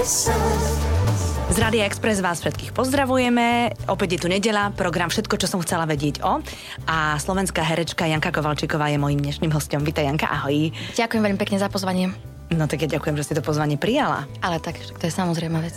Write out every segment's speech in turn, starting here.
Z Rádia Express vás všetkých pozdravujeme. Opäť je tu nedela, program Všetko, čo som chcela vedieť o. A slovenská herečka Janka Kovalčíková je mojím dnešným hostom. Vítaj Janka, ahoj. Ďakujem veľmi pekne za pozvanie. No tak ja ďakujem, že si to pozvanie prijala. Ale tak, to je samozrejme vec.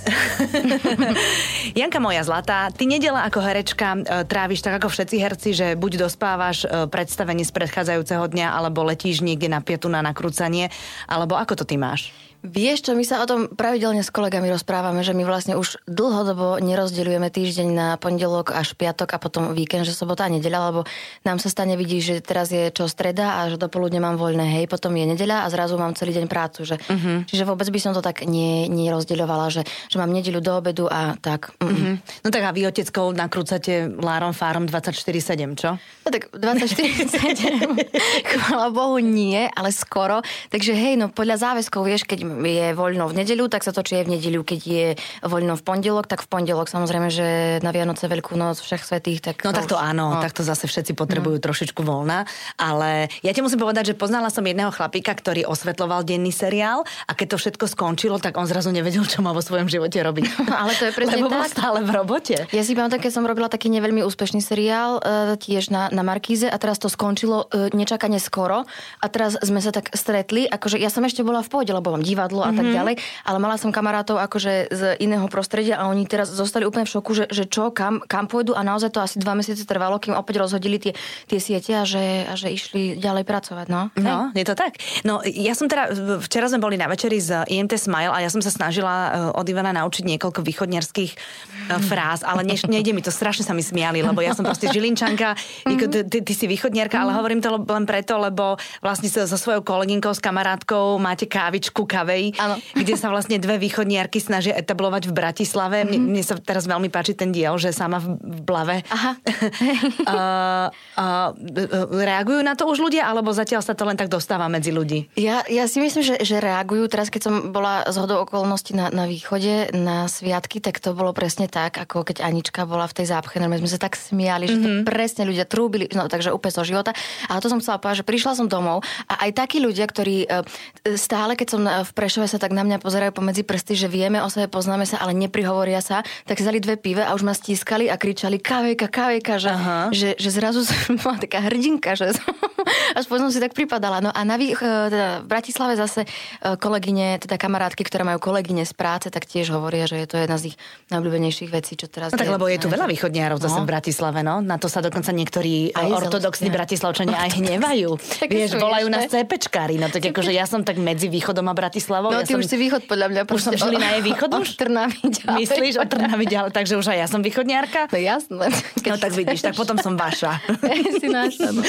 Janka moja zlatá, ty nedela ako herečka e, tráviš tak ako všetci herci, že buď dospávaš e, predstavenie z predchádzajúceho dňa, alebo letíš niekde na pietu na nakrúcanie, alebo ako to ty máš? Vieš čo, my sa o tom pravidelne s kolegami rozprávame, že my vlastne už dlhodobo nerozdeľujeme týždeň na pondelok až piatok a potom víkend, že sobota a nedeľa, lebo nám sa stane vidí, že teraz je čo streda a že dopoludne mám voľné, hej, potom je nedeľa a zrazu mám celý deň prácu. Že, uh-huh. Čiže vôbec by som to tak nie, nerozdeľovala, že, že mám nedeľu do obedu a tak. Uh-huh. No tak a vy oteckou nakrúcate Lárom Fárom 24-7, čo? No tak 24-7, chvála Bohu nie, ale skoro. Takže hej, no podľa záväzkov, vieš, keď je voľno v nedeľu, tak sa točí aj v nedeľu. Keď je voľno v pondelok, tak v pondelok. Samozrejme, že na Vianoce, Veľkú noc, všech svetých. Tak no takto áno, no. takto zase všetci potrebujú no. trošičku voľna. Ale ja ti musím povedať, že poznala som jedného chlapíka, ktorý osvetloval denný seriál a keď to všetko skončilo, tak on zrazu nevedel, čo má vo svojom živote robiť. ale to je presne Lebo tak. stále v robote. Ja si pamätám, keď som robila taký neveľmi úspešný seriál e, tiež na, na Markíze a teraz to skončilo e, nečakane skoro a teraz sme sa tak stretli, akože ja som ešte bola v pohode, lebo mám divadlo a mm-hmm. tak ďalej, ale mala som kamarátov akože z iného prostredia a oni teraz zostali úplne v šoku, že, že čo, kam, kam pôjdu a naozaj to asi dva mesiace trvalo, kým opäť rozhodili tie, tie siete a že, a že išli ďalej pracovať. No? no, je to tak. No, ja som teda, včera sme boli na večeri z IMT Smile a ja som sa snažila eh, od Ivana naučiť niekoľko východniarských eh, fráz, ale ne, nejde mi to, strašne sa mi smiali, lebo ja som proste žilinčanka, ty, ty, ty si východniarka, ale hovorím to len preto, lebo vlastne so, svojou kolegynkou, s kamarátkou máte kávičku, kavej, ano kde sa vlastne dve východniarky snažia etablovať v Bratislave. Mm-hmm. Mne, mne sa teraz veľmi páči ten diel, že sama v, v Blave. Aha. uh, uh, reagujú na to už ľudia, alebo zatiaľ sa to len tak dostáva medzi ľudí? Ja, ja si myslím, že, že reagujú. Teraz, keď som bola z hodou okolností na, na východe, na sviatky, tak to bolo presne tak, ako keď Anička bola v tej zápche. My sme sa tak smiali, mm-hmm. že to mhm. presne ľudia trúbili, no takže úplne zo života. A to som chcela povedať, že prišla som domov a aj takí ľudia, ktorí e, stále, keď som v Prešove sa tak na mňa pozerajú pomedzi prsty, že vieme o sebe, poznáme sa, ale neprihovoria sa, tak zali dve pive a už ma stískali a kričali kavejka, kavejka, že, že, že zrazu som bola taká hrdinka, že som, aspoň som si tak pripadala. No a na e, teda v Bratislave zase e, kolegyne, teda kamarátky, ktoré majú kolegyne z práce, tak tiež hovoria, že je to jedna z ich najobľúbenejších vecí, čo teraz... No tak, je, lebo je tu veľa východniarov zase no. v Bratislave, no. Na to sa dokonca niektorí aj ortodoxní bratislavčania aj hnevajú. Vieš, volajú nás CPčkári, no tak akože ja som tak medzi východom a Bratislavou. No, ja ty som už si východ podľa mňa. Už som na jej východ už? Od Trnavy ďalej. Myslíš od Trnavy ďalej, takže už aj ja som východniarka? No jasné. No tak vidíš, tak potom som vaša. si naša, no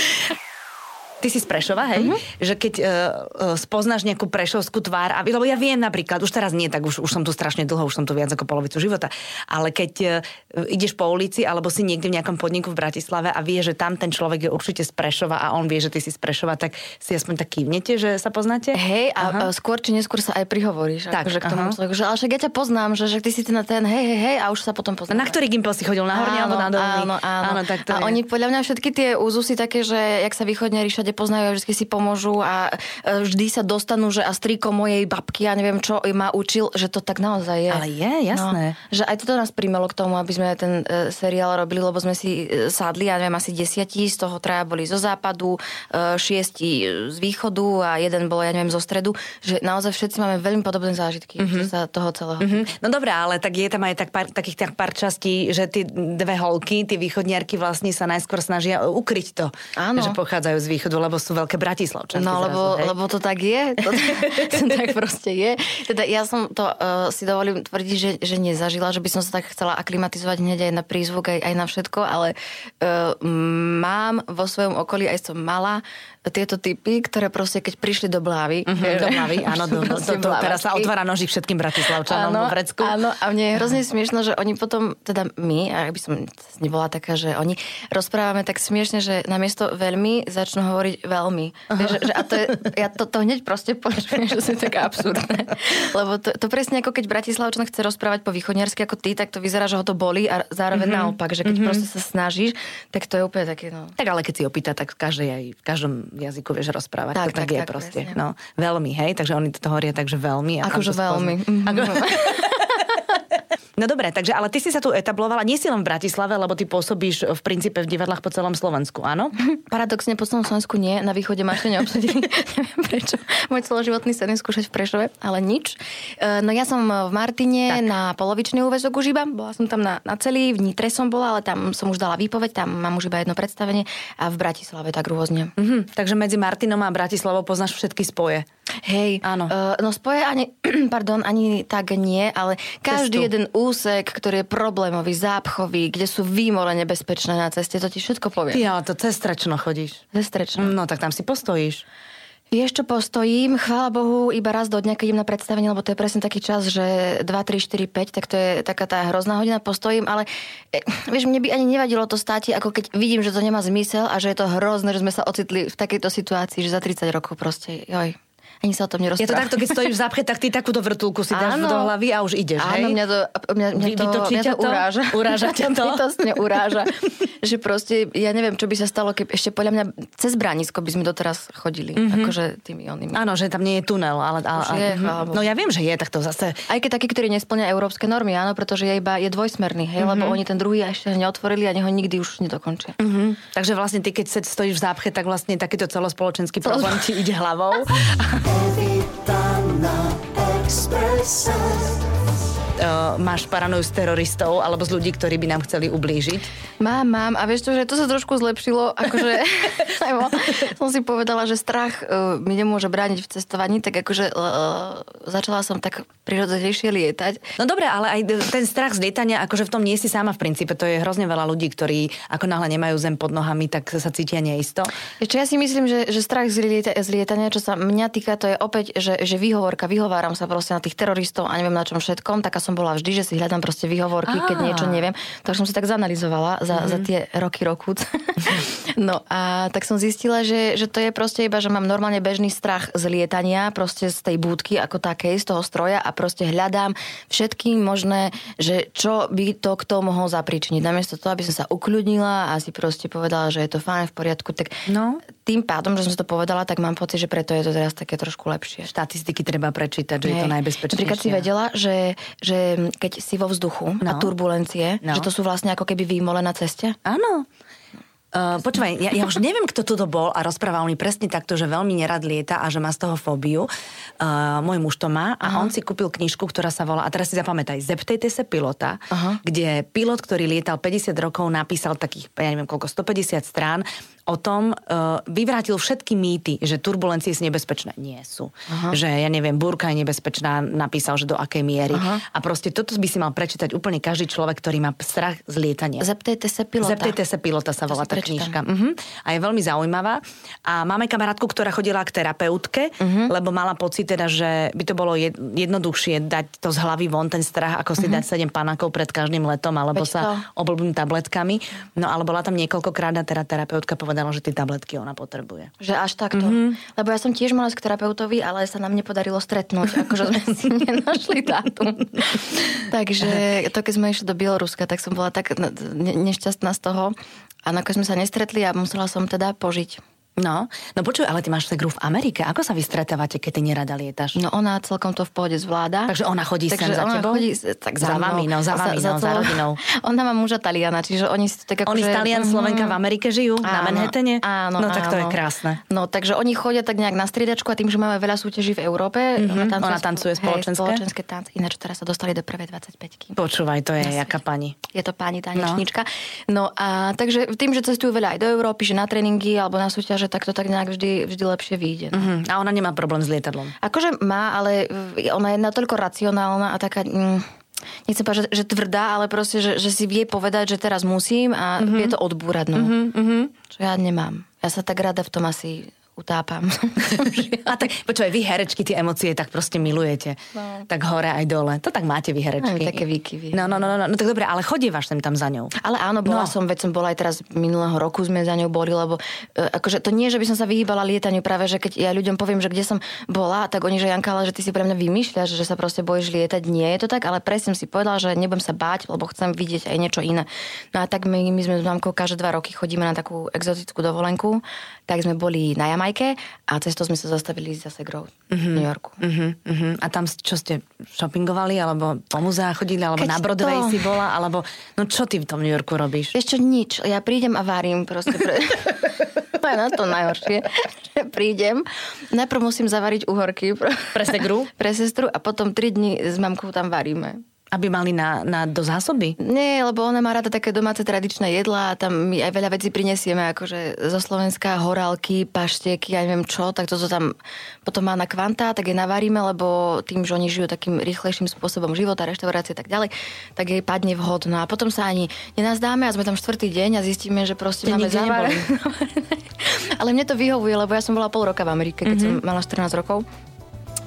ty si z Prešova, hej? Uh-huh. Že keď uh, uh, spoznáš nejakú prešovskú tvár, a, lebo ja viem napríklad, už teraz nie, tak už, už som tu strašne dlho, už som tu viac ako polovicu života, ale keď uh, ideš po ulici alebo si niekde v nejakom podniku v Bratislave a vie, že tam ten človek je určite z Prešova a on vie, že ty si z Prešova, tak si aspoň tak kývnete, že sa poznáte? Hej, a Aha. skôr či neskôr sa aj prihovoríš. Tak, akože k tomu, že, ale však ja ťa poznám, že, že ty si ten, ten hej, hej, hej, a už sa potom poznáme. Na ktorý gimpel si chodil, na horný alebo na dolný? Áno, áno. áno tak to a je. oni podľa mňa všetky tie úzusy také, že jak sa východne všade poznajú a vždy si pomôžu a e, vždy sa dostanú, že a strýko mojej babky, ja neviem čo, ma učil, že to tak naozaj je. Ale je, jasné. No, že aj toto nás primelo k tomu, aby sme ten e, seriál robili, lebo sme si e, sadli, ja neviem, asi desiatí, z toho traja boli zo západu, e, šiesti z východu a jeden bol, ja neviem, zo stredu, že naozaj všetci máme veľmi podobné zážitky mm-hmm. sa toho celého. Mm-hmm. No dobré, ale tak je tam aj tak pár, takých tak pár častí, že tie dve holky, tie východniarky vlastne sa najskôr snažia ukryť to, Áno. že pochádzajú z východu, lebo sú veľké bratislavčanky. No, lebo, zrazu, lebo to tak je. To, to tak proste je. Teda ja som to uh, si dovolím tvrdiť, že, že nezažila, že by som sa tak chcela aklimatizovať hneď aj na prízvuk, aj, aj na všetko, ale uh, mám vo svojom okolí, aj som mala tieto typy, ktoré proste keď prišli do Blávy. Uh-huh, do Blávy, áno, do, do, do, do, teraz sa otvára nožík všetkým bratislavčanom áno, Vrecku. Áno, a mne je hrozne smiešno, že oni potom, teda my, a by som nebola taká, že oni rozprávame tak smiešne, že namiesto veľmi začnú hovoriť veľmi. Uh-huh. Že, a to je, ja to, to hneď proste počujem, že to je také absurdné. Lebo to, to presne ako keď Bratislavčan chce rozprávať po východniarsky ako ty, tak to vyzerá, že ho to boli a zároveň uh-huh. naopak, že keď uh-huh. proste sa snažíš, tak to je úplne také, no. Tak ale keď si opýta, tak každej aj v každom jazyku vieš rozprávať. Tak, to tak, tak, je tak, proste. presne. No, veľmi, hej, takže oni to hovoria takže veľmi. Akože veľmi. Ako... No dobre, takže ale ty si sa tu etablovala, nie si len v Bratislave, lebo ty pôsobíš v princípe v divadlách po celom Slovensku, áno? Paradoxne po celom Slovensku nie, na východe ma ešte neobsadili. Neviem prečo. Môj celoživotný sen je skúšať v Prešove, ale nič. E, No ja som v Martine Tak. na polovičný úvezok už iba. Bola som tam na, na celý, v Nitre som bola, ale tam som už dala výpoveď, tam mám už iba jedno predstavenie a v Bratislave tak rôzne. Mhm, takže medzi Martinom a Bratislavou poznáš všetky spoje. Hej, Áno. Uh, no spoje ani, pardon, ani tak nie, ale každý Cestu. jeden úsek, ktorý je problémový, zápchový, kde sú výmole nebezpečné na ceste, to ti všetko povie. Ty ale to cez Strečno chodíš. Zestrečné. No tak tam si postojíš. Vieš, čo postojím, chvála Bohu, iba raz do dňa, keď idem na predstavenie, lebo to je presne taký čas, že 2, 3, 4, 5, tak to je taká tá hrozná hodina, postojím, ale e, vieš, mne by ani nevadilo to státi, ako keď vidím, že to nemá zmysel a že je to hrozné, že sme sa ocitli v takejto situácii, že za 30 rokov proste, joj, ani sa o tom Je to takto, keď stojíš v zápche, tak ty takúto vrtulku si dáš Áno. do hlavy a už ideš, hej? Áno, mňa to, mňa, mňa Vy- to, mňa to to? uráža. Uráža ťa to? bytostne uráža. že proste, ja neviem, čo by sa stalo, keď ešte podľa mňa cez Bránisko by sme doteraz chodili. Mm-hmm. Akože tými onými. Áno, že tam nie je tunel, ale... ale Už je, mhm. Bohu. no ja viem, že je, tak to zase... Aj keď taký, ktorý nesplňa európske normy, áno, pretože je iba je dvojsmerný, hej, mm-hmm. lebo oni ten druhý ešte neotvorili a neho nikdy už nedokončia. Mhm. Takže vlastne ty, keď stojíš v zápche, tak vlastne takýto celospoločenský problém ti ide hlavou. Lewitana Expressa. Uh, máš paranoju z teroristov alebo z ľudí, ktorí by nám chceli ublížiť. Mám, mám. A vieš čo, že to sa trošku zlepšilo, akože lebo som si povedala, že strach uh, mi nemôže brániť v cestovaní, tak akože uh, začala som tak prirodzenejšie lietať. No dobre, ale aj ten strach z lietania, akože v tom nie si sama v princípe. To je hrozne veľa ľudí, ktorí ako náhle nemajú zem pod nohami, tak sa cítia neisto. Čo ja si myslím, že, že strach z, lieta, z lietania, čo sa mňa týka, to je opäť, že, že výhovorka, vyhováram sa proste na tých teroristov a neviem na čom všetkom, taká som bola vždy, že si hľadám proste výhovorky, keď niečo neviem. Tak som si tak zanalizovala za, mm-hmm. za tie roky rokúc. no a tak som zistila, že, že to je proste iba, že mám normálne bežný strach z lietania, proste z tej búdky ako takej, z toho stroja a proste hľadám všetky možné, že čo by to kto mohol zapričiniť. Namiesto toho, aby som sa ukľudnila a si proste povedala, že je to fajn, v poriadku, tak No. Tým pádom, že som to povedala, tak mám pocit, že preto je to teraz také trošku lepšie. Štatistiky treba prečítať, že je to Hej. najbezpečnejšie. Napríklad si vedela, že, že keď si vo vzduchu no. a turbulencie, No. že to sú vlastne ako keby výmole na ceste? Áno. Uh, počúvaj, ja, ja už neviem, kto tu to bol a rozprával mi presne takto, že veľmi nerad lieta a že má z toho fóbiu. Uh, môj muž to má a on si kúpil knižku, ktorá sa volá, a teraz si zapamätaj, Zeptejte sa pilota, Aha. kde pilot, ktorý lietal 50 rokov, napísal takých, ja neviem koľko, 150 strán o tom, uh, vyvrátil všetky mýty, že turbulencie sú nebezpečné. Nie sú. Aha. Že, ja neviem, búrka je nebezpečná, napísal, že do akej miery. Aha. A proste toto by si mal prečítať úplne každý človek, ktorý má strach z lietania. Zeptejte sa pilota. Zeptejte sa pilota sa volá tá prečítam. knižka. Uh-huh. A je veľmi zaujímavá. A máme kamarátku, ktorá chodila k terapeutke, uh-huh. lebo mala pocit teda, že by to bolo jed- jednoduchšie dať to z hlavy von, ten strach, ako si uh-huh. dať sedem panakov pred každým letom, alebo. Veď sa to. tabletkami. No ale bola tam niekoľkokrát a teda terapeutka povedala, že tie tabletky ona potrebuje. Že až takto. Mhm. Mm-hmm. Lebo ja som tiež mala k terapeutovi, ale sa nám nepodarilo stretnúť, akože sme si nenašli dátum. Takže to, keď sme išli do Bieloruska, tak som bola tak ne- nešťastná z toho. A nakoniec sme sa nestretli a musela som teda požiť. No, no počuj, ale ty máš segru v Amerike. Ako sa vy stretávate, keď ty nerada lietaš? No ona celkom to v pohode zvláda. Takže ona chodí sem za ona tebou? Chodí, tak Za mnou. vami, no, za vami, no, za rodinou. Ona má muža Taliana, čiže oni to tak Oni akože- z Talian, Mhm. Slovenka v Amerike žijú? na Áno, Manhattane? Áno, No tak to je áno. krásne. No, takže oni chodia tak nejak na striedačku a tým, že máme veľa súťaží v Európe, Mhm, ona ona tancuje spoločenské? Hej, spoločenské tance. Ináč teraz sa dostali do prvej 25 Počúvaj, to je jaká pani. je to pani tanečnička. No. no a takže tým, že cestujú veľa aj do Európy, že na tréningy alebo na súťaže, tak to tak nejak vždy, vždy lepšie vyjde. No. Mhm. A ona nemá problém s lietadlom. Akože má, ale ona je natoľko racionálna a taká... Mm, Nechcem povedať, že, že tvrdá, ale proste, že, že si vie povedať, že teraz musím a mm-hmm. vie to odbúrať. No. Mm-hmm. Čo ja nemám. Ja sa tak rada v tom asi utápam. A tak, počúvaj, vy herečky tie emócie tak proste milujete. No. Tak hore aj dole. To tak máte vy herečky. Aj také výkyvy. No, no, no, no, no, no tak dobre, ale chodívaš sem tam za ňou. Ale áno, bola No. no. som, veď som bola aj teraz minulého roku sme za ňou boli, lebo e, akože to nie, že by som sa vyhýbala lietaniu, práve že keď ja ľuďom poviem, že kde som bola, tak oni, že Janka, ale že ty si pre mňa vymýšľaš, že sa proste bojíš lietať. Nie je to tak, ale presne si povedala, že nebudem sa báť, lebo chcem vidieť aj niečo iné. No a tak my, my sme s mamkou každé dva roky chodíme na takú exotickú dovolenku, tak sme boli na Jamajke a cez to sme sa zastavili za Segrou v New Yorku. Uh-huh, uh-huh. A tam čo ste shoppingovali, alebo po muzeách chodili, alebo Keď na Broadway to- si bola, alebo no čo ty v tom New Yorku robíš? Čo, nič. Ja prídem a varím proste. Pre... to je na to najhoršie, že prídem. Najprv musím zavariť uhorky pre, segru? pre sestru a potom tri dni s mamkou tam varíme. Aby mali na, na do zásoby? Nie, lebo ona má rada také domáce tradičné jedlá a tam my aj veľa vecí prinesieme, akože zo Slovenska horálky, paštieky, ja neviem čo, tak toto tam potom má na kvanta, tak je navaríme, lebo tým, že oni žijú takým rýchlejším spôsobom života, reštaurácie a tak ďalej, tak jej padne vhod. No a potom sa ani nenazdáme a sme tam štvrtý deň a zistíme, že proste Ste máme zavarené. Ale mne to vyhovuje, lebo ja som bola pol roka v Amerike, keď mm-hmm. som mala 14 rokov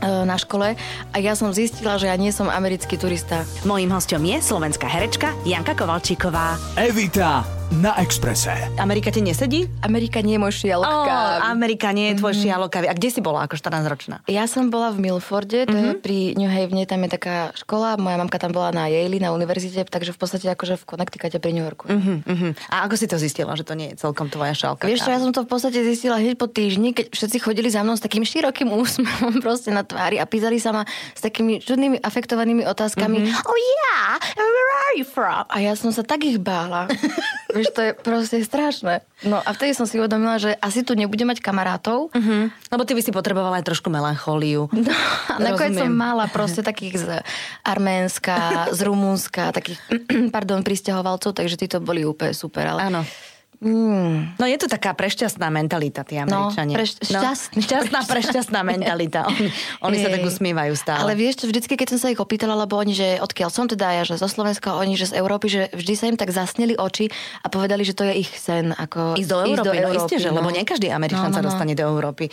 na škole a ja som zistila, že ja nie som americký turista. Mojím hostom je slovenská herečka Janka Kovalčíková. Evita na Exprese. Amerika ti nesedí? Amerika nie je môj šialok Ó, kávy. Amerika nie je tvoj mm-hmm. šialok kávy. A kde si bola ako 14-ročná? Ja som bola v Milforde, to Mhm. je pri New Havene, tam je taká škola, moja mamka tam bola na Yale, na univerzite, takže v podstate akože v Connecticute pri New Yorku. Uh-huh. A ako si to zistila, že to nie je celkom tvoja šálka? Vieš čo, ja som to v podstate zistila hneď po týždni, keď všetci chodili za mnou s takým širokým úsmevom proste na tvári a pýtali sa ma s takými čudnými afektovanými otázkami. Mhm. Oh yeah, where are you from? A ja som sa tak ich bála. Vieš, to je proste strašné. No a vtedy som si uvedomila, že asi tu nebudem mať kamarátov, Uh-huh. Lebo ty by si potrebovala aj trošku melanchóliu. No, a nakoniec som mala proste takých z Arménska, z Rumunska, takých, pardon, pristahovalcov, takže títo boli úplne super. Ale... Áno. Mm, No je to taká prešťastná mentalita, tí No, Američania. preš- šťastný- šťastná, prešťastná mentalita. Oni, oni sa tak usmievajú stále. Ale vieš čo, vždycky, keď som sa ich opýtala, lebo oni, že odkiaľ som teda ja, že zo Slovenska, oni, že z Európy, že vždy sa im tak zasnili oči a povedali, že to je ich sen. Ako Ísť do Európy, no isté, že, lebo nie každý Američan No, sa no, no. dostane do Európy.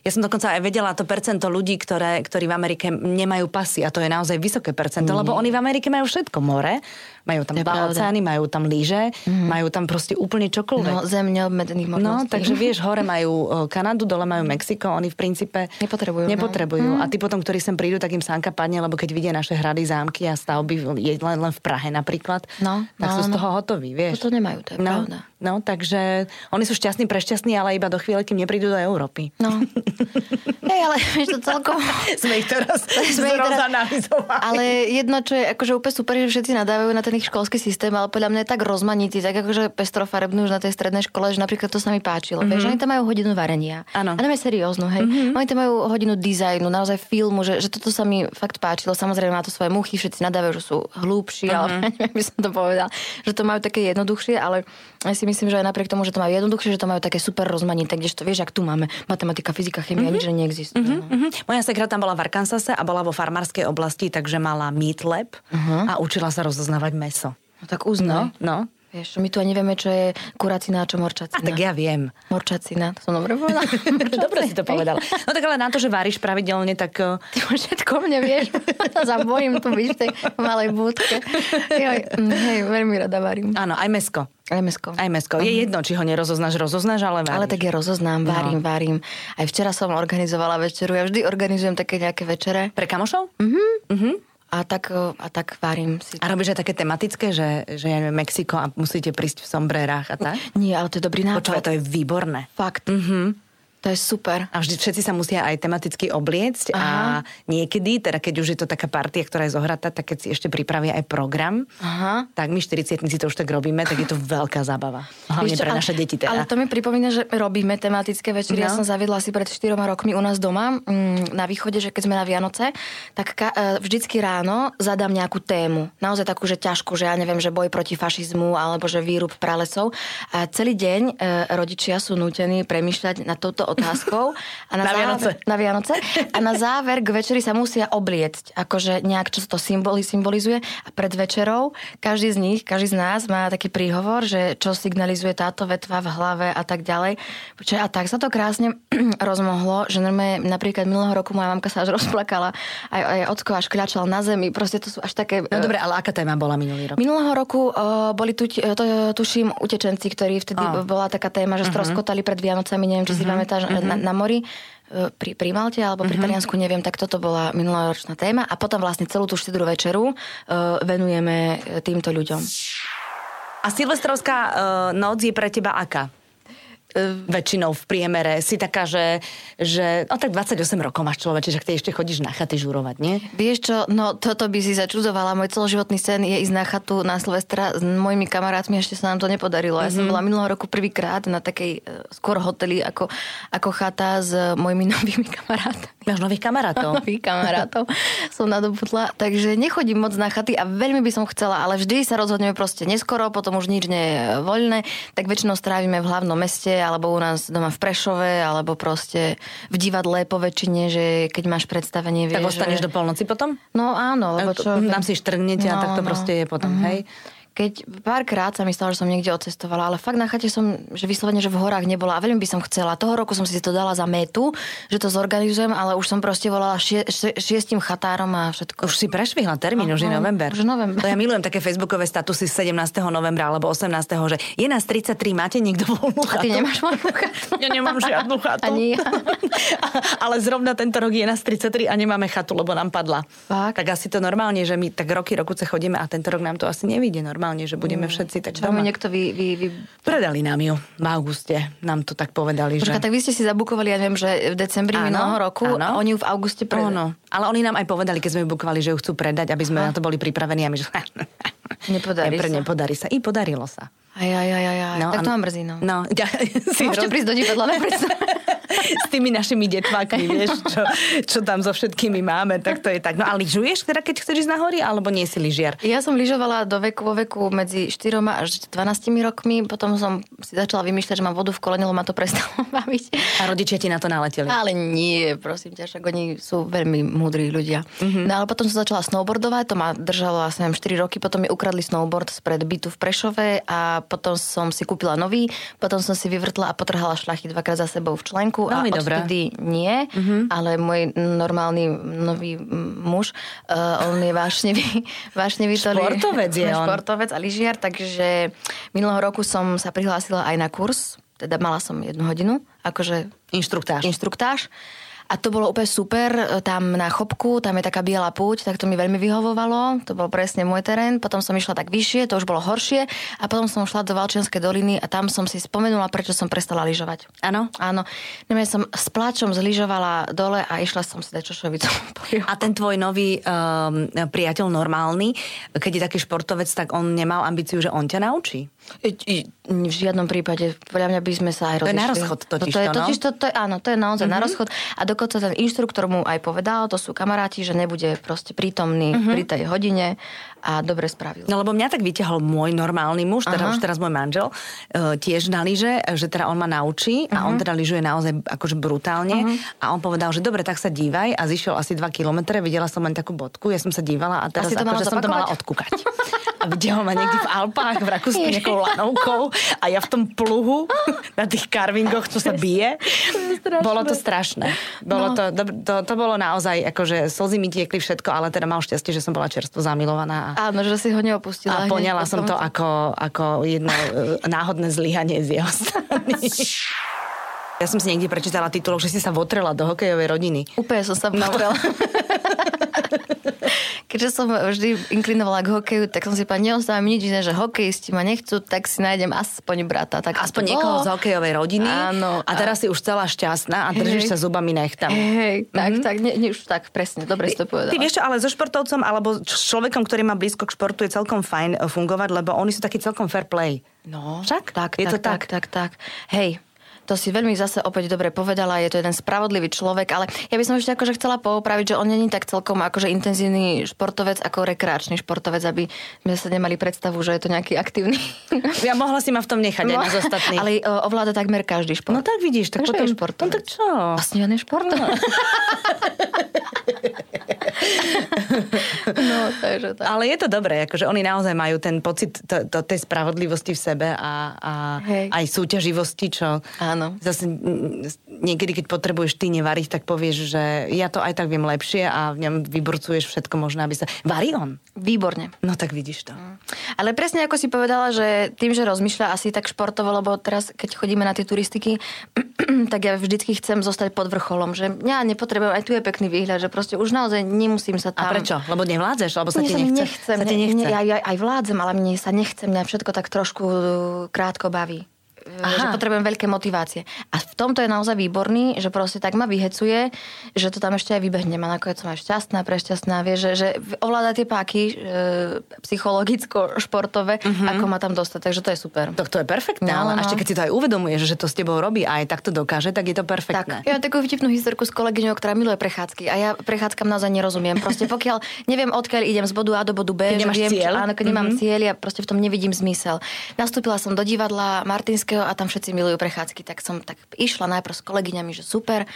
Ja som dokonca aj vedela to percento ľudí, ktoré, ktorí v Amerike nemajú pasy a to je naozaj vysoké percento, lebo oni v Amerike majú všetko, more, majú tam oceány, majú tam lyže, majú tam proste úplne čokoľvek. No, zem neobmedzených No, možností. takže vieš, hore majú e, Kanadu, dole majú Mexiko, oni v princípe Nepotrebujú, no. nepotrebujú. A tí potom, ktorí sem prídu, tak im sánka padne, lebo keď vidia naše hrady, zámky a stavby je len, len v Prahe napríklad, No, tak no, sú z no. toho hotoví, vieš. To nemajú, to je no, pravda. No, takže oni sú šťastní, prešťastní, ale iba do chvíle, kým neprídu do Európy. No. Hej, ale vieš to celkom... Sme ich teraz Sme ich teraz-. Ale jedno, čo je akože úplne super, že všetci nadávajú na ten ich školský systém, ale podľa mňa je tak rozmanitý, tak akože pestrofarebný už na tej strednej škole, že napríklad to sa mi páčilo. Mm-hmm. Vieš, oni tam majú hodinu varenia. Áno. A serióznu, hej. Mm-hmm. Oni tam majú hodinu dizajnu, naozaj filmu, že, že toto sa mi fakt páčilo. Samozrejme má to svoje muchy, všetci nadávajú, že sú hlúbši, mm-hmm. ale neviem, by som to povedal, že to majú také jednoduchšie, ale ja si myslím, že aj napriek tomu, že to majú jednoduchšie, že to majú také super rozmanité, kdežto vieš, ak tu máme matematika, fyzika, chemia, mm-hmm. nič že neexistuje. no. Mhm. Moja sekra tam bola v Arkansase a bola vo farmárskej oblasti, takže mala meat lab a učila sa rozoznávať meso. No tak uznaj. No, no. Vieš, my tu ani nevieme, čo je kuracina a čo morčacina. A tak ja viem. Morčacina, to som dobre povedala. Dobre si to povedal. No tak ale na to, že varíš pravidelne, tak... eh, Ty už všetko mne vieš. sa bojím tu byť v tej malej búdke. Joj, mm, hej, veľmi rada varím. Áno, aj mesko. Aj mesko. Aj mesko. Je jedno, či ho nerozoznáš, rozoznáš, ale varíš. Ale tak ja rozoznám, varím, no. varím. Aj včera som organizovala večeru. Ja vždy organizujem také nejaké večere. Pre kamošov? A tak, a tak varím si. A robíš aj také tematické, že, že ja neviem, Mexiko a musíte prísť v sombrérach a tak? Nie, ale to je dobrý nápad. Počúvaj, to je výborné. Fakt. Mhm. To je super. A vždy všetci sa musia aj tematicky obliecť a niekedy, teda keď už je to taká partia, ktorá je zohratá, tak keď si ešte pripravia aj program, Aha. tak my 40 si to už tak robíme, tak je to veľká zábava. Hlavne Vieš čo, pre naše deti teda. Ale to mi pripomína, že robíme tematické večery. Ja No. som zaviedla asi pred 4 rokmi u nás doma mm, na východe, že keď sme na Vianoce, tak ka, e, vždycky ráno zadám nejakú tému. Naozaj takú, že ťažkú, že ja neviem, že boj proti fašizmu alebo že výrub pralesov. A celý deň e, rodičia sú nútení premýšľať nad touto otázkou. A Na Vianoce. Na Vianoce. A na záver k večeri sa musia obliecť. Akože nejak, čo to symboli, symbolizuje. A pred večerou každý z nich, každý z nás má taký príhovor, že čo signalizuje táto vetva v hlave a tak ďalej. A tak sa to krásne rozmohlo, že normálne napríklad minulého roku moja mamka sa až rozplakala. Aj, aj Ocko až kľačal na zemi. Proste to sú až také... No dobre, ale aká téma bola minulý rok? Minulého roku uh, boli tu, uh, to, tuším, utečenci, ktorí vtedy Á. bola taká téma, že stroskotali pred Vianocami, neviem, či si pamätáš, na, na mori uh, pri, pri Malte alebo pri Taliansku, neviem, tak toto bola minuloročná téma a potom vlastne celú tú štedrú večeru uh, venujeme uh, týmto ľuďom. A silvestrovská uh, noc je pre teba aká? Väčšinou v priemere si taká, že, že no tak 28 rokov máš človeče, že ty ešte chodíš na chaty žurovať, nie? Vieš čo, no toto by si začudovala. Môj celoživotný sen je ísť na chatu na Silvestra s mojimi kamarátmi, ešte sa nám to nepodarilo. Ja som bola minulého roku prvýkrát na takej e, skôr hoteli ako, ako chata s mojimi novými kamarátmi. Máš nových kamarátov. Nových kamarátov som nadobudla, takže nechodím moc na chaty a veľmi by som chcela, ale vždy sa rozhodneme proste neskoro, potom už nič nie je voľné, tak väčšinou strávime v hlavnom meste alebo u nás doma v Prešove, alebo proste v divadle po väčšine, že keď máš predstavenie, Tak vieš, ostaneš že... do polnoci potom? No áno, lebo čo... Tam si štrgnete a No, tak to no. proste je potom, Mhm. hej? Keď párkrát sa mi stalo, že som niekde odcestovala, ale fakt na chate som, že vyslovene, že v horách nebola a veľmi by som chcela. Toho roku som si to dala za metu, že to zorganizujem, ale už som proste volala šie, šie, šiestim chatárom a všetko. Už si prešvihla termín, už je november. už november. To ja milujem také facebookové statusy z 17. novembra alebo 18. že je nás 33, máte niekto voľnú A chatu? ty nemáš voľnú chatu? Ja nemám žiadnu chatu. Ani ja. Ale zrovna tento rok je nás 33 a nemáme chatu, lebo nám padla. Fakt? Tak asi to normálne, že my tak roky, rokuce chodíme a tento rok nám to asi nevíde normálne, že budeme všetci tak doma. niekto vy, vy, vy... Predali nám ju v auguste. Nám to tak povedali, že... Počkaj, tak vy ste si zabukovali, ja neviem, že v decembri Áno, minulého roku áno. a oni ju v auguste predali. Áno, ale oni nám aj povedali, keď sme ju bukovali, že ju chcú predať, aby sme na to boli pripravení a my, že... Nepodarí Nepre- sa. Nepodarí sa. I podarilo sa. Aj, aj, aj, aj, aj. tak to ma mrzí, no. No, ja, si Môžete roz- prísť do divadla? s tými našimi detvákmi, vieš, čo, čo tam so všetkými máme, tak to je tak. No a lyžuješ teda, keď chceš ísť na hory, alebo nie si lyžiar? Ja som lyžovala do veku, vo veku medzi 4 až 12 rokmi, potom som si začala vymýšľať, že mám vodu v kolene, ma to prestalo baviť. A rodičia ti na to naleteli. Ale nie, prosím ťa, však oni sú veľmi múdri ľudia. Mhm. Mm-hmm. No ale potom som začala snowboardovať, to ma držalo asi neviem, 4 roky, potom mi ukradli snowboard spred bytu v Prešove a potom som si kúpila nový, potom som si vyvrtla a potrhala šlachy dvakrát za sebou v členku Veľmi a dobré. Mhm. odtedy nie, mm-hmm. ale môj normálny nový muž, uh, on je vášnevý, vášnevý Športovec je on. Športovec a lyžiar, takže minulého roku som sa prihlásila aj na kurz, teda mala som jednu hodinu, akože Inštruktáž. inštruktáž. A to bolo úplne super, e, tam na chopku, tam je taká biela púť, tak to mi veľmi vyhovovalo, to bol presne môj terén. Potom som išla tak vyššie, to už bolo horšie a potom som šla do Valčianskej doliny a tam som si spomenula, prečo som prestala lyžovať. Áno. Áno. Neviem, som s pláčom zlyžovala dole a išla som si dať čošovicu. A ten tvoj nový um, priateľ normálny, keď je taký športovec, tak on nemal ambíciu, že on ťa naučí. V žiadnom prípade, podľa mňa by sme sa aj To je rozišli. na rozchod totiž no, to je, to, no. totiž to, to je, áno, to je naozaj mm-hmm. na rozchod. A dokonca ten inštruktor mu aj povedal, to sú kamaráti, že nebude proste prítomný mm-hmm. pri tej hodine a dobre spravil. No lebo mňa tak vyťahol môj normálny muž, teda Aha. už teraz môj manžel, uh, tiež na lyže, že teda on ma naučí a on teda lyžuje naozaj akože brutálne a on povedal, že dobre, tak sa dívaj a zišiel asi 2 kilometre, videla som len takú bodku, ja som sa dívala a teraz si to akože som to mala odkúkať. A videl ma niekde v Alpách, v Rakúsku nejakou lanovkou a ja v tom pluhu na tých carvingoch, čo sa bije. Bolo to strašné. Bolo No. to, to, to, to bolo naozaj, akože slzy mi tiekli všetko, ale teda mal šťastie, že som bola čerstvo zamilovaná. A Áno, že si ho neopustila. a poňala som to ako, ako jedno e, náhodné zlyhanie z jeho strany. Ja som si niekde prečítala titulok, že si sa votrela do hokejovej rodiny. Úplne som sa potrela. Keďže som vždy inklinovala k hokeju, tak som si povedala, neostávam nič iné, že hokejisti ma nechcú, tak si nájdem aspoň brata. Tak Aspoň niekoho bolo. z hokejovej rodiny. Áno. A teraz si už celá šťastná a držíš Hej. sa zubami nechtami. Hej, tak, tak, nie, nie, už tak, presne, dobre si to povedala. Ty vieš čo, ale so športovcom alebo človekom, ktorý má blízko k športu je celkom fajn e, fungovať, lebo oni sú takí celkom fair play. No, Však? tak, Je tak, to tak, tak, tak. Hej, to si veľmi zase opäť dobre povedala, je to jeden spravodlivý človek, ale ja by som ešte akože chcela poupraviť, že on není tak celkom akože intenzívny športovec ako rekreačný športovec, aby sme sa nemali predstavu, že je to nejaký aktívny. Ja mohla si ma v tom nechať aj nás ostatných. Ale o, ovláda takmer každý šport. No tak vidíš, tak Takže potom... je športovec. No tak čo? Vlastne on je športovec. no, takže tak. Ale je to dobré, akože oni naozaj majú ten pocit to, to, tej spravodlivosti v sebe a, a Hej. aj súťaživosti, čo Áno. zase mm, niekedy, keď potrebuješ ty nevariť, tak povieš, že ja to aj tak viem lepšie a v ňom vyburcuješ všetko možné, aby sa... Varí on? Výborne. No tak vidíš to. Ale presne ako si povedala, že tým, že rozmýšľa asi tak športovo, lebo teraz, keď chodíme na tie turistiky, tak ja vždycky chcem zostať pod vrcholom, že ja nepotrebujem, aj tu je pekný výhľad, že proste už naozaj nemusím sa A tam... prečo? Lebo nevládzeš? Lebo sa Mne ti nechce? nechcem, sa ti nechce. Ne, ja, ja aj vládzem, ale mne sa nechce, mňa všetko tak trošku uh, krátko baví. Aha. že potrebujem veľké motivácie. A v tomto je naozaj výborný, že proste tak ma vyhecuje, že to tam ešte aj vybehnem a nakoniec som aj šťastná, prešťastná, vie, že, že ovláda tie páky e, psychologicko-športové, uh-huh. ako ma tam dostať, takže to je super. Tak to je perfektné, no, ale no. ešte keď si to aj uvedomuješ, že to s tebou robí a aj takto dokáže, tak je to perfektné. Tak. Ja mám takú vtipnú historku s kolegyňou, ktorá miluje prechádzky a ja prechádzkam naozaj nerozumiem. Proste pokiaľ neviem, odkiaľ idem z bodu A do bodu B, keď že viem, cieľ. áno, keď mm-hmm. nemám mhm. cieľ, ja proste v tom nevidím zmysel. Nastúpila som do divadla Martinského a tam všetci milujú prechádzky, tak som tak išla najprv s kolegyňami, že super.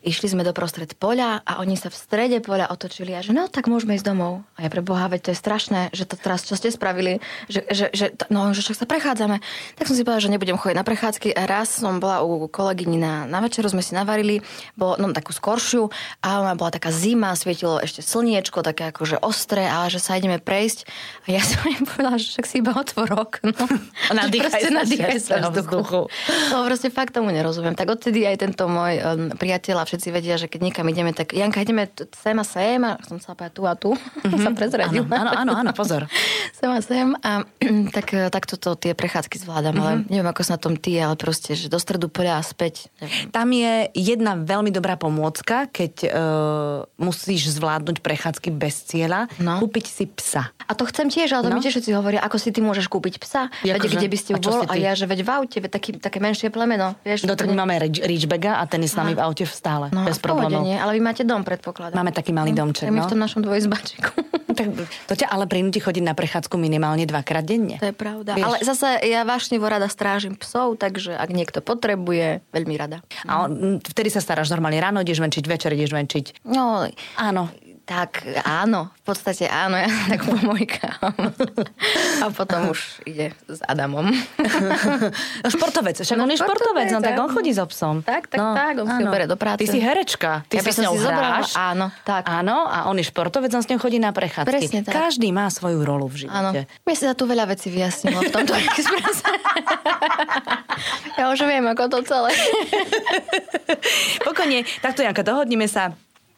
Išli sme do prostred poľa a oni sa v strede poľa otočili a že no, tak môžeme ísť domov. A ja pre Boha, veď to je strašné, že to teraz čo ste spravili, že, že, že no, že však sa prechádzame. Tak som si povedala, že nebudem chodiť na prechádzky. A raz som bola u kolegyni na, na večeru, sme si navarili, bolo no, takú skoršiu a ona bola taká zima, svietilo ešte slniečko, také akože ostré, ale že sa ideme prejsť. A ja som im povedala, že však si iba otvor okno. A nadýchaj sa, nadýchaj sa vzduchu. No proste fakt tomu nerozumiem. Tak odtedy aj tento môj um, priateľ a všetci vedia, že keď niekam ideme, tak Janka, ideme sem a sem a som sa tu a tu, mm-hmm. sa prezradil. Áno, áno, áno, pozor. sem a sem a tak, tak toto tie prechádzky zvládam, mm-hmm. ale mhm. neviem, ako sa na tom ty, ale proste, že do stredu poľa a späť. Neviem. Tam je jedna veľmi dobrá pomôcka, keď uh, musíš zvládnuť prechádzky bez cieľa, no. kúpiť si psa. A to chcem tiež, ale to no. mi tiež všetci hovoria, ako si ty môžeš kúpiť psa, veď, kde by ste bol a ja, že veď v aute, veď taký, také menšie plemeno. Vieš, no tak my máme Ridgebaga a ten je s nami v aute stále. No, bez problémov. Nie, ale vy máte dom, predpokladám. Máme taký malý domček. No. v tom našom dvojizbačiku. tak to ťa ale prinúti chodiť na prechádzku minimálne dvakrát denne. To je pravda. Vieš? Ale zase ja vášne rada strážim psov, takže ak niekto potrebuje, veľmi rada. A on, vtedy sa staráš normálne ráno, ideš venčiť, večer ideš venčiť. No, áno. Tak áno, v podstate áno, ja tak pomojkám. A potom už ide s Adamom. športovec, však no, on je športovec, no tak on chodí so psom. Tak, tak, no, tak, on áno. si bere do práce. Ty si herečka, ty ja si s ňou hráš. Áno, tak. Áno, a on je športovec, on s ňou chodí na prechádzky. Presne tak. Každý má svoju rolu v živote. Áno. My si za tu veľa vecí vyjasnilo v tomto exprese. ja už viem, ako to celé. Pokojne, takto Janka, dohodnime sa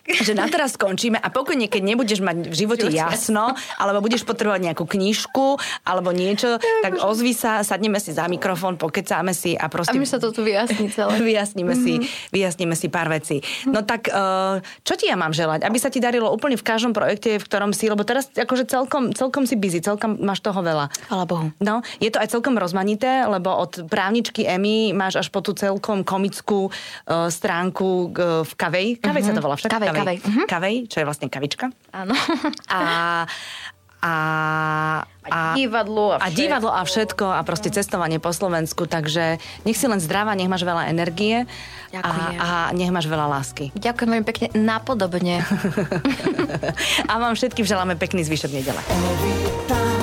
že na teraz skončíme a pokojne, keď nebudeš mať v živote jasno, alebo budeš potrebovať nejakú knižku, alebo niečo, tak ozvi sa, sadneme si za mikrofón, pokecáme si a proste... A my sa to tu vyjasní celé. vyjasníme, mm-hmm. si, mhm. vyjasníme si pár vecí. No tak, uh, čo ti ja mám želať? Aby sa ti darilo úplne v každom projekte, v ktorom si, lebo teraz akože celkom, celkom si busy, celkom máš toho veľa. Chvala Bohu. No, je to aj celkom rozmanité, lebo od právničky Emy máš až po tú celkom komickú uh, stránku uh, v Kavej. Kavej mm-hmm. sa to volá však? Kavej, kavej. kavej. Mhm. kavej, čo je vlastne kavička. Áno. A, a, a, divadlo a, všetko. a divadlo a všetko a proste no. cestovanie po Slovensku, takže nech si len zdravá, nech máš veľa energie Ďakujem. a, a nech máš veľa lásky. Ďakujem veľmi pekne, napodobne. a vám všetkým želáme pekný zvyšok nedele. Every time